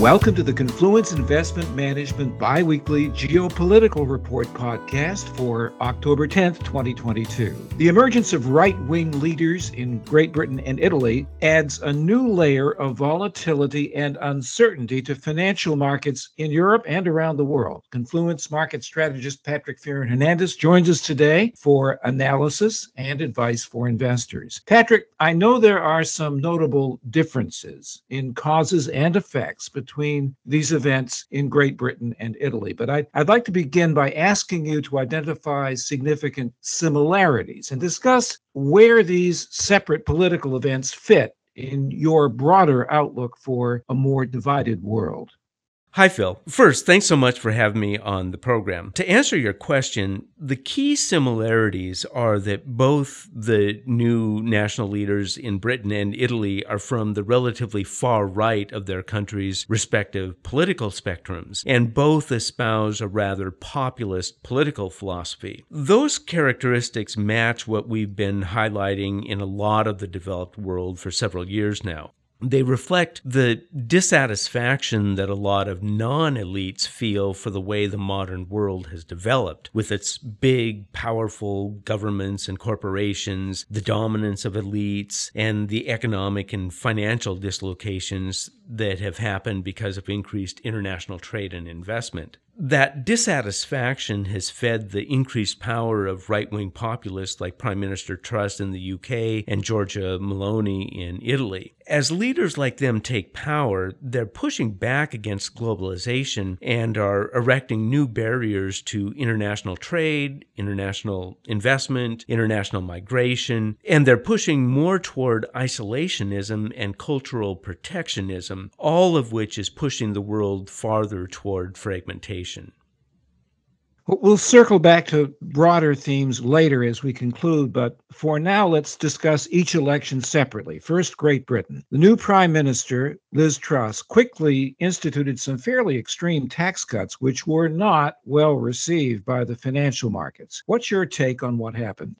Welcome to the Confluence Investment Management Biweekly Geopolitical Report podcast for October 10th, 2022. The emergence of right wing leaders in Great Britain and Italy adds a new layer of volatility and uncertainty to financial markets in Europe and around the world. Confluence market strategist Patrick Fearon Hernandez joins us today for analysis and advice for investors. Patrick, I know there are some notable differences in causes and effects between between these events in Great Britain and Italy. But I'd, I'd like to begin by asking you to identify significant similarities and discuss where these separate political events fit in your broader outlook for a more divided world. Hi, Phil. First, thanks so much for having me on the program. To answer your question, the key similarities are that both the new national leaders in Britain and Italy are from the relatively far right of their countries' respective political spectrums, and both espouse a rather populist political philosophy. Those characteristics match what we've been highlighting in a lot of the developed world for several years now they reflect the dissatisfaction that a lot of non elites feel for the way the modern world has developed, with its big, powerful governments and corporations, the dominance of elites, and the economic and financial dislocations that have happened because of increased international trade and investment that dissatisfaction has fed the increased power of right wing populists like Prime Minister Truss in the UK and Giorgia Meloni in Italy. As leaders like them take power, they're pushing back against globalization and are erecting new barriers to international trade, international investment, international migration, and they're pushing more toward isolationism and cultural protectionism, all of which is pushing the world farther toward fragmentation. We'll circle back to broader themes later as we conclude, but for now, let's discuss each election separately. First, Great Britain. The new Prime Minister, Liz Truss, quickly instituted some fairly extreme tax cuts, which were not well received by the financial markets. What's your take on what happened?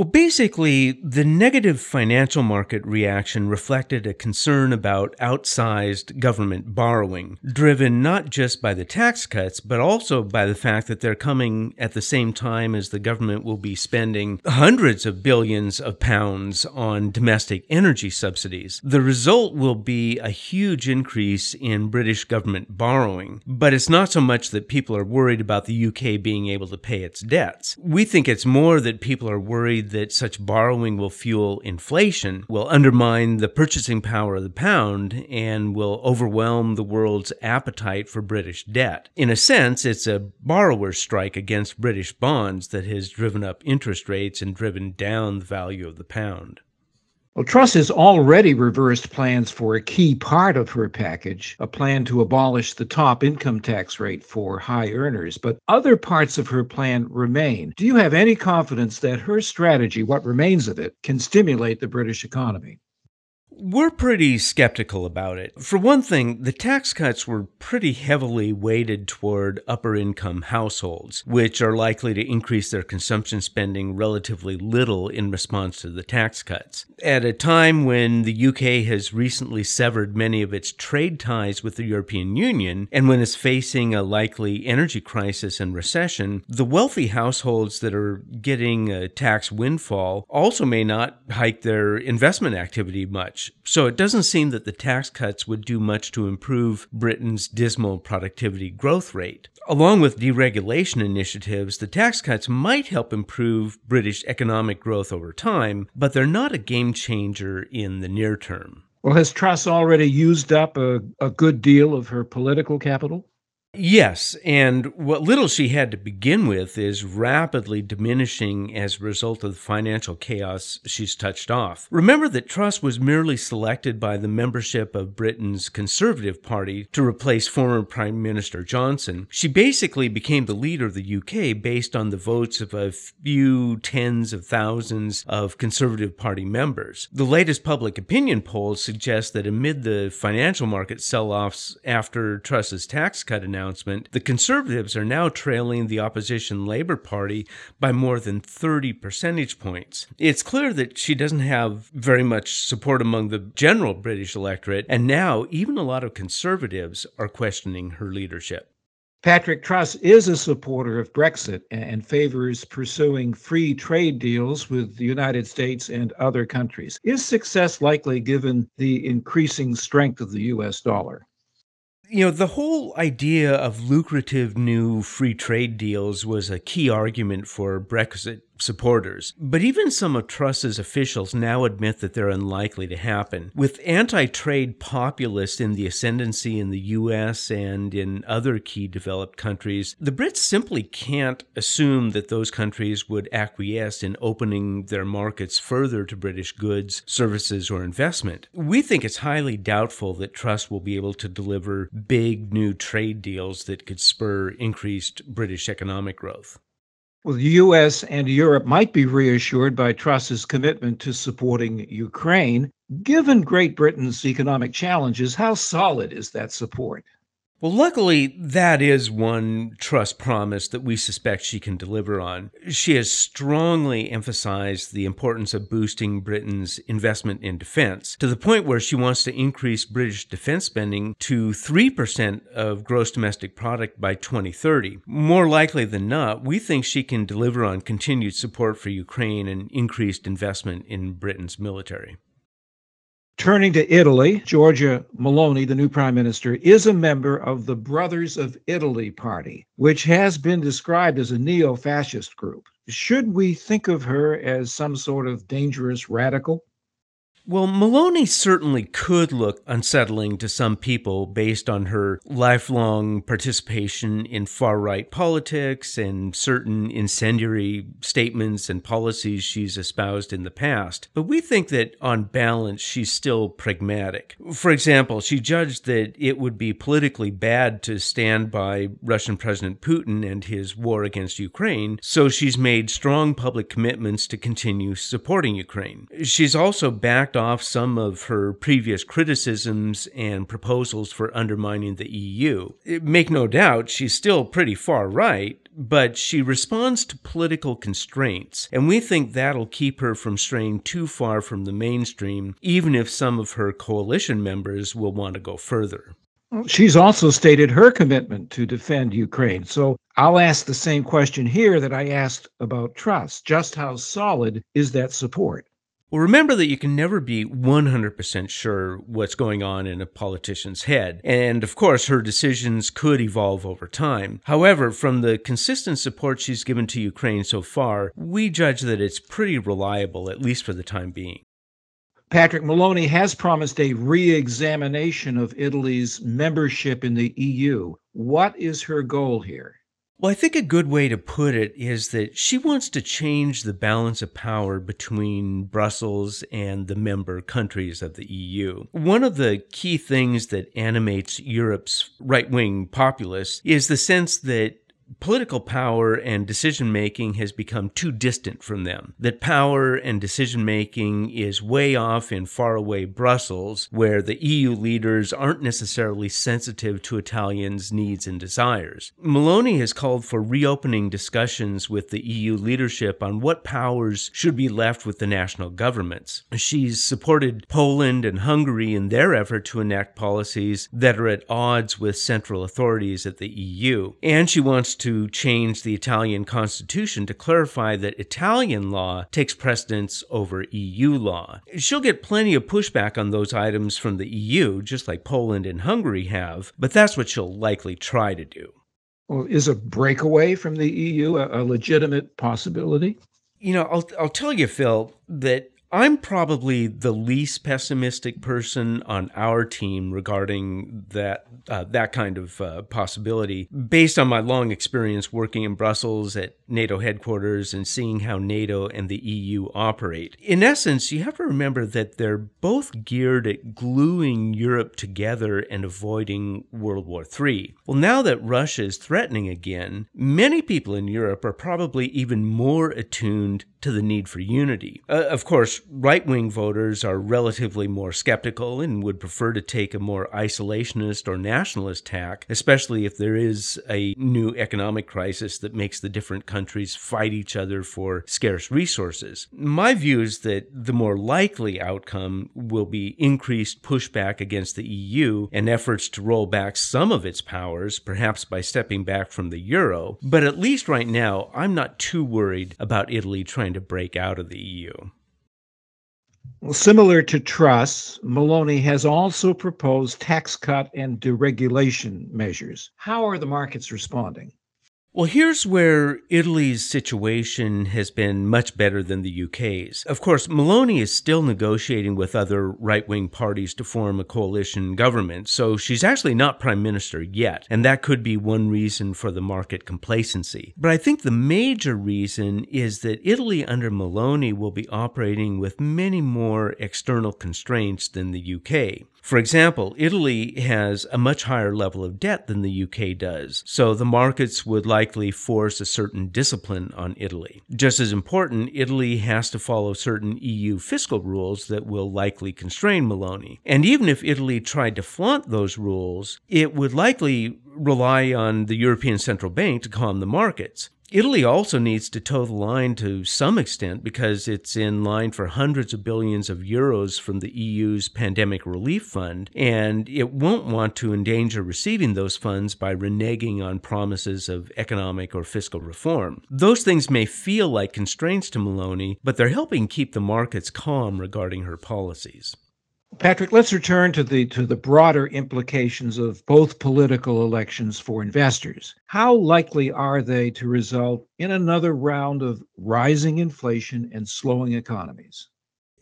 Well, basically, the negative financial market reaction reflected a concern about outsized government borrowing, driven not just by the tax cuts, but also by the fact that they're coming at the same time as the government will be spending hundreds of billions of pounds on domestic energy subsidies. The result will be a huge increase in British government borrowing, but it's not so much that people are worried about the UK being able to pay its debts. We think it's more that people are worried that such borrowing will fuel inflation, will undermine the purchasing power of the pound, and will overwhelm the world's appetite for British debt. In a sense, it's a borrower's strike against British bonds that has driven up interest rates and driven down the value of the pound. Well, Truss has already reversed plans for a key part of her package, a plan to abolish the top income tax rate for high earners, but other parts of her plan remain. Do you have any confidence that her strategy, what remains of it, can stimulate the British economy? We're pretty skeptical about it. For one thing, the tax cuts were pretty heavily weighted toward upper income households, which are likely to increase their consumption spending relatively little in response to the tax cuts. At a time when the UK has recently severed many of its trade ties with the European Union, and when it's facing a likely energy crisis and recession, the wealthy households that are getting a tax windfall also may not hike their investment activity much so it doesn't seem that the tax cuts would do much to improve Britain's dismal productivity growth rate. Along with deregulation initiatives, the tax cuts might help improve British economic growth over time, but they're not a game changer in the near term. Well, has Truss already used up a, a good deal of her political capital? Yes, and what little she had to begin with is rapidly diminishing as a result of the financial chaos she's touched off. Remember that Truss was merely selected by the membership of Britain's Conservative Party to replace former Prime Minister Johnson. She basically became the leader of the UK based on the votes of a few tens of thousands of Conservative Party members. The latest public opinion polls suggest that amid the financial market sell offs after Truss's tax cut announcement, announcement, the Conservatives are now trailing the opposition Labour Party by more than 30 percentage points. It's clear that she doesn't have very much support among the general British electorate, and now even a lot of Conservatives are questioning her leadership. Patrick Truss is a supporter of Brexit and favors pursuing free trade deals with the United States and other countries. Is success likely given the increasing strength of the U.S. dollar? You know, the whole idea of lucrative new free trade deals was a key argument for Brexit supporters. But even some of Truss's officials now admit that they're unlikely to happen. With anti trade populists in the ascendancy in the US and in other key developed countries, the Brits simply can't assume that those countries would acquiesce in opening their markets further to British goods, services, or investment. We think it's highly doubtful that Truss will be able to deliver big new trade deals that could spur increased British economic growth. Well, the U.S. and Europe might be reassured by Truss's commitment to supporting Ukraine. Given Great Britain's economic challenges, how solid is that support? Well, luckily, that is one Truss promise that we suspect she can deliver on. She has strongly emphasized the importance of boosting Britain's investment in defense to the point where she wants to increase British defense spending to 3% of gross domestic product by 2030. More likely than not, we think she can deliver on continued support for Ukraine and increased investment in Britain's military. Turning to Italy, Giorgia Meloni, the new prime minister, is a member of the Brothers of Italy party, which has been described as a neo fascist group. Should we think of her as some sort of dangerous radical? Well, Meloni certainly could look unsettling to some people based on her lifelong participation in far right politics and certain incendiary statements and policies she's espoused in the past. But we think that on balance, she's still pragmatic. For example, she judged that it would be politically bad to stand by Russian President Putin and his war against Ukraine, so she's made strong public commitments to continue supporting Ukraine. She's also backed off some of her previous criticisms and proposals for undermining the EU. Make no doubt, she's still pretty far right, but she responds to political constraints, and we think that'll keep her from straying too far from the mainstream, even if some of her coalition members will want to go further. She's also stated her commitment to defend Ukraine. So I'll ask the same question here that I asked about Truss. Just how solid is that support? Well, remember that you can never be 100% sure what's going on in a politician's head. And of course, her decisions could evolve over time. However, from the consistent support she's given to Ukraine so far, we judge that it's pretty reliable, at least for the time being. Patrick Meloni has promised a re examination of Italy's membership in the EU. What is her goal here? Well, I think a good way to put it is that she wants to change the balance of power between Brussels and the member countries of the EU. One of the key things that animates Europe's right wing populists is the sense that political power and decision making has become too distant from them. That power and decision making is way off in faraway Brussels, where the EU leaders aren't necessarily sensitive to Italians' needs and desires. Meloni has called for reopening discussions with the EU leadership on what powers should be left with the national governments. She's supported Poland and Hungary in their effort to enact policies that are at odds with central authorities at the EU, and she wants to change the Italian constitution to clarify that Italian law takes precedence over EU law. She'll get plenty of pushback on those items from the EU, just like Poland and Hungary have, but that's what she'll likely try to do. Well, is a breakaway from the EU a, a legitimate possibility? You know, I'll, I'll tell you, Phil, that I'm probably the least pessimistic person on our team regarding that uh, that kind of uh, possibility, based on my long experience working in Brussels at NATO headquarters and seeing how NATO and the EU operate. In essence, you have to remember that they're both geared at gluing Europe together and avoiding World War III. Well, now that Russia is threatening again, many people in Europe are probably even more attuned to the need for unity. Uh, of course, right wing voters are relatively more skeptical and would prefer to take a more isolationist or nationalist tack, especially if there is a new economic crisis that makes the different countries fight each other for scarce resources. My view is that the more likely outcome will be increased pushback against the EU and efforts to roll back some of its powers, perhaps by stepping back from the euro. But at least right now, I'm not too worried about Italy trying to break out of the EU. Similar to Truss, Meloni has also proposed tax cut and deregulation measures. How are the markets responding? Well, here's where Italy's situation has been much better than the UK's. Of course, Meloni is still negotiating with other right wing parties to form a coalition government, so she's actually not prime minister yet, and that could be one reason for the market complacency. But I think the major reason is that Italy under Meloni will be operating with many more external constraints than the UK. For example, Italy has a much higher level of debt than the UK does, so the markets would likely force a certain discipline on Italy. Just as important, Italy has to follow certain EU fiscal rules that will likely constrain Meloni. And even if Italy tried to flaunt those rules, it would likely rely on the European Central Bank to calm the markets. Italy also needs to toe the line to some extent because it's in line for hundreds of billions of euros from the EU's pandemic relief fund, and it won't want to endanger receiving those funds by reneging on promises of economic or fiscal reform. Those things may feel like constraints to Meloni, but they're helping keep the markets calm regarding her policies. Patrick, let's return to the to the broader implications of both political elections for investors. How likely are they to result in another round of rising inflation and slowing economies?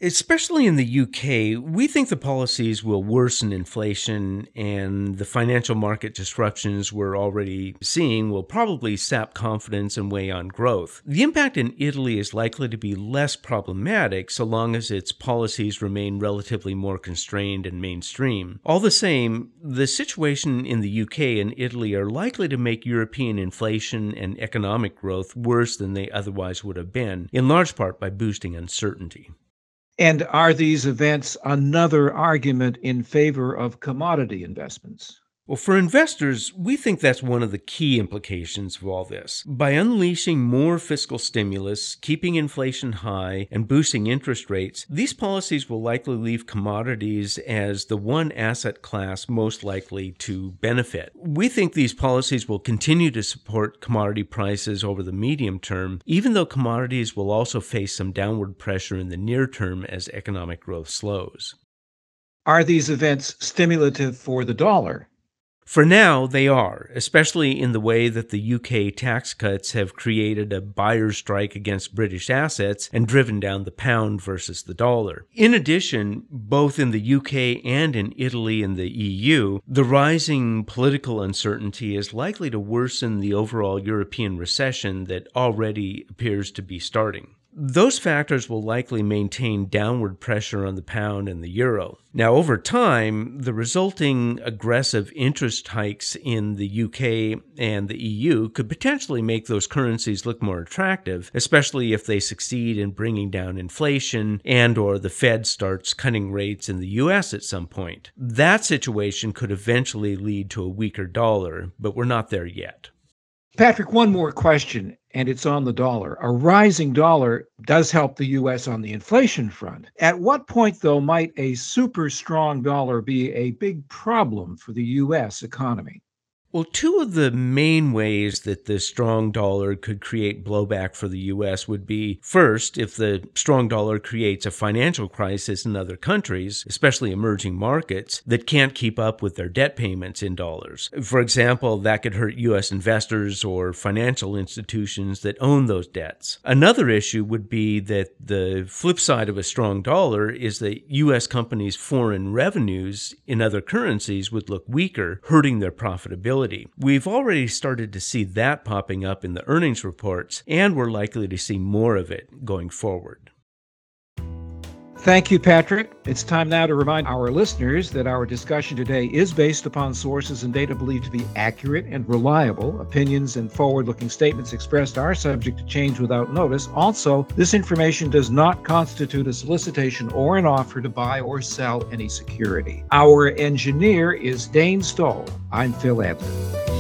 Especially in the UK, we think the policies will worsen inflation and the financial market disruptions we're already seeing will probably sap confidence and weigh on growth. The impact in Italy is likely to be less problematic so long as its policies remain relatively more constrained and mainstream. All the same, the situation in the UK and Italy are likely to make European inflation and economic growth worse than they otherwise would have been, in large part by boosting uncertainty. And are these events another argument in favor of commodity investments? Well, for investors, we think that's one of the key implications of all this. By unleashing more fiscal stimulus, keeping inflation high, and boosting interest rates, these policies will likely leave commodities as the one asset class most likely to benefit. We think these policies will continue to support commodity prices over the medium term, even though commodities will also face some downward pressure in the near term as economic growth slows. Are these events stimulative for the dollar? For now, they are, especially in the way that the UK tax cuts have created a buyer's strike against British assets and driven down the pound versus the dollar. In addition, both in the UK and in Italy and the EU, the rising political uncertainty is likely to worsen the overall European recession that already appears to be starting. Those factors will likely maintain downward pressure on the pound and the euro. Now, over time, the resulting aggressive interest hikes in the UK and the EU could potentially make those currencies look more attractive, especially if they succeed in bringing down inflation and or the Fed starts cutting rates in the US at some point. That situation could eventually lead to a weaker dollar, but we're not there yet. Patrick, one more question, and it's on the dollar. A rising dollar does help the U.S. on the inflation front. At what point, though, might a super strong dollar be a big problem for the U.S. economy? Well, two of the main ways that the strong dollar could create blowback for the U.S. would be first, if the strong dollar creates a financial crisis in other countries, especially emerging markets, that can't keep up with their debt payments in dollars. For example, that could hurt U.S. investors or financial institutions that own those debts. Another issue would be that the flip side of a strong dollar is that U.S. companies' foreign revenues in other currencies would look weaker, hurting their profitability We've already started to see that popping up in the earnings reports, and we're likely to see more of it going forward. Thank you, Patrick. It's time now to remind our listeners that our discussion today is based upon sources and data believed to be accurate and reliable. Opinions and forward looking statements expressed are subject to change without notice. Also, this information does not constitute a solicitation or an offer to buy or sell any security. Our engineer is Dane Stoll. I'm Phil Anthony.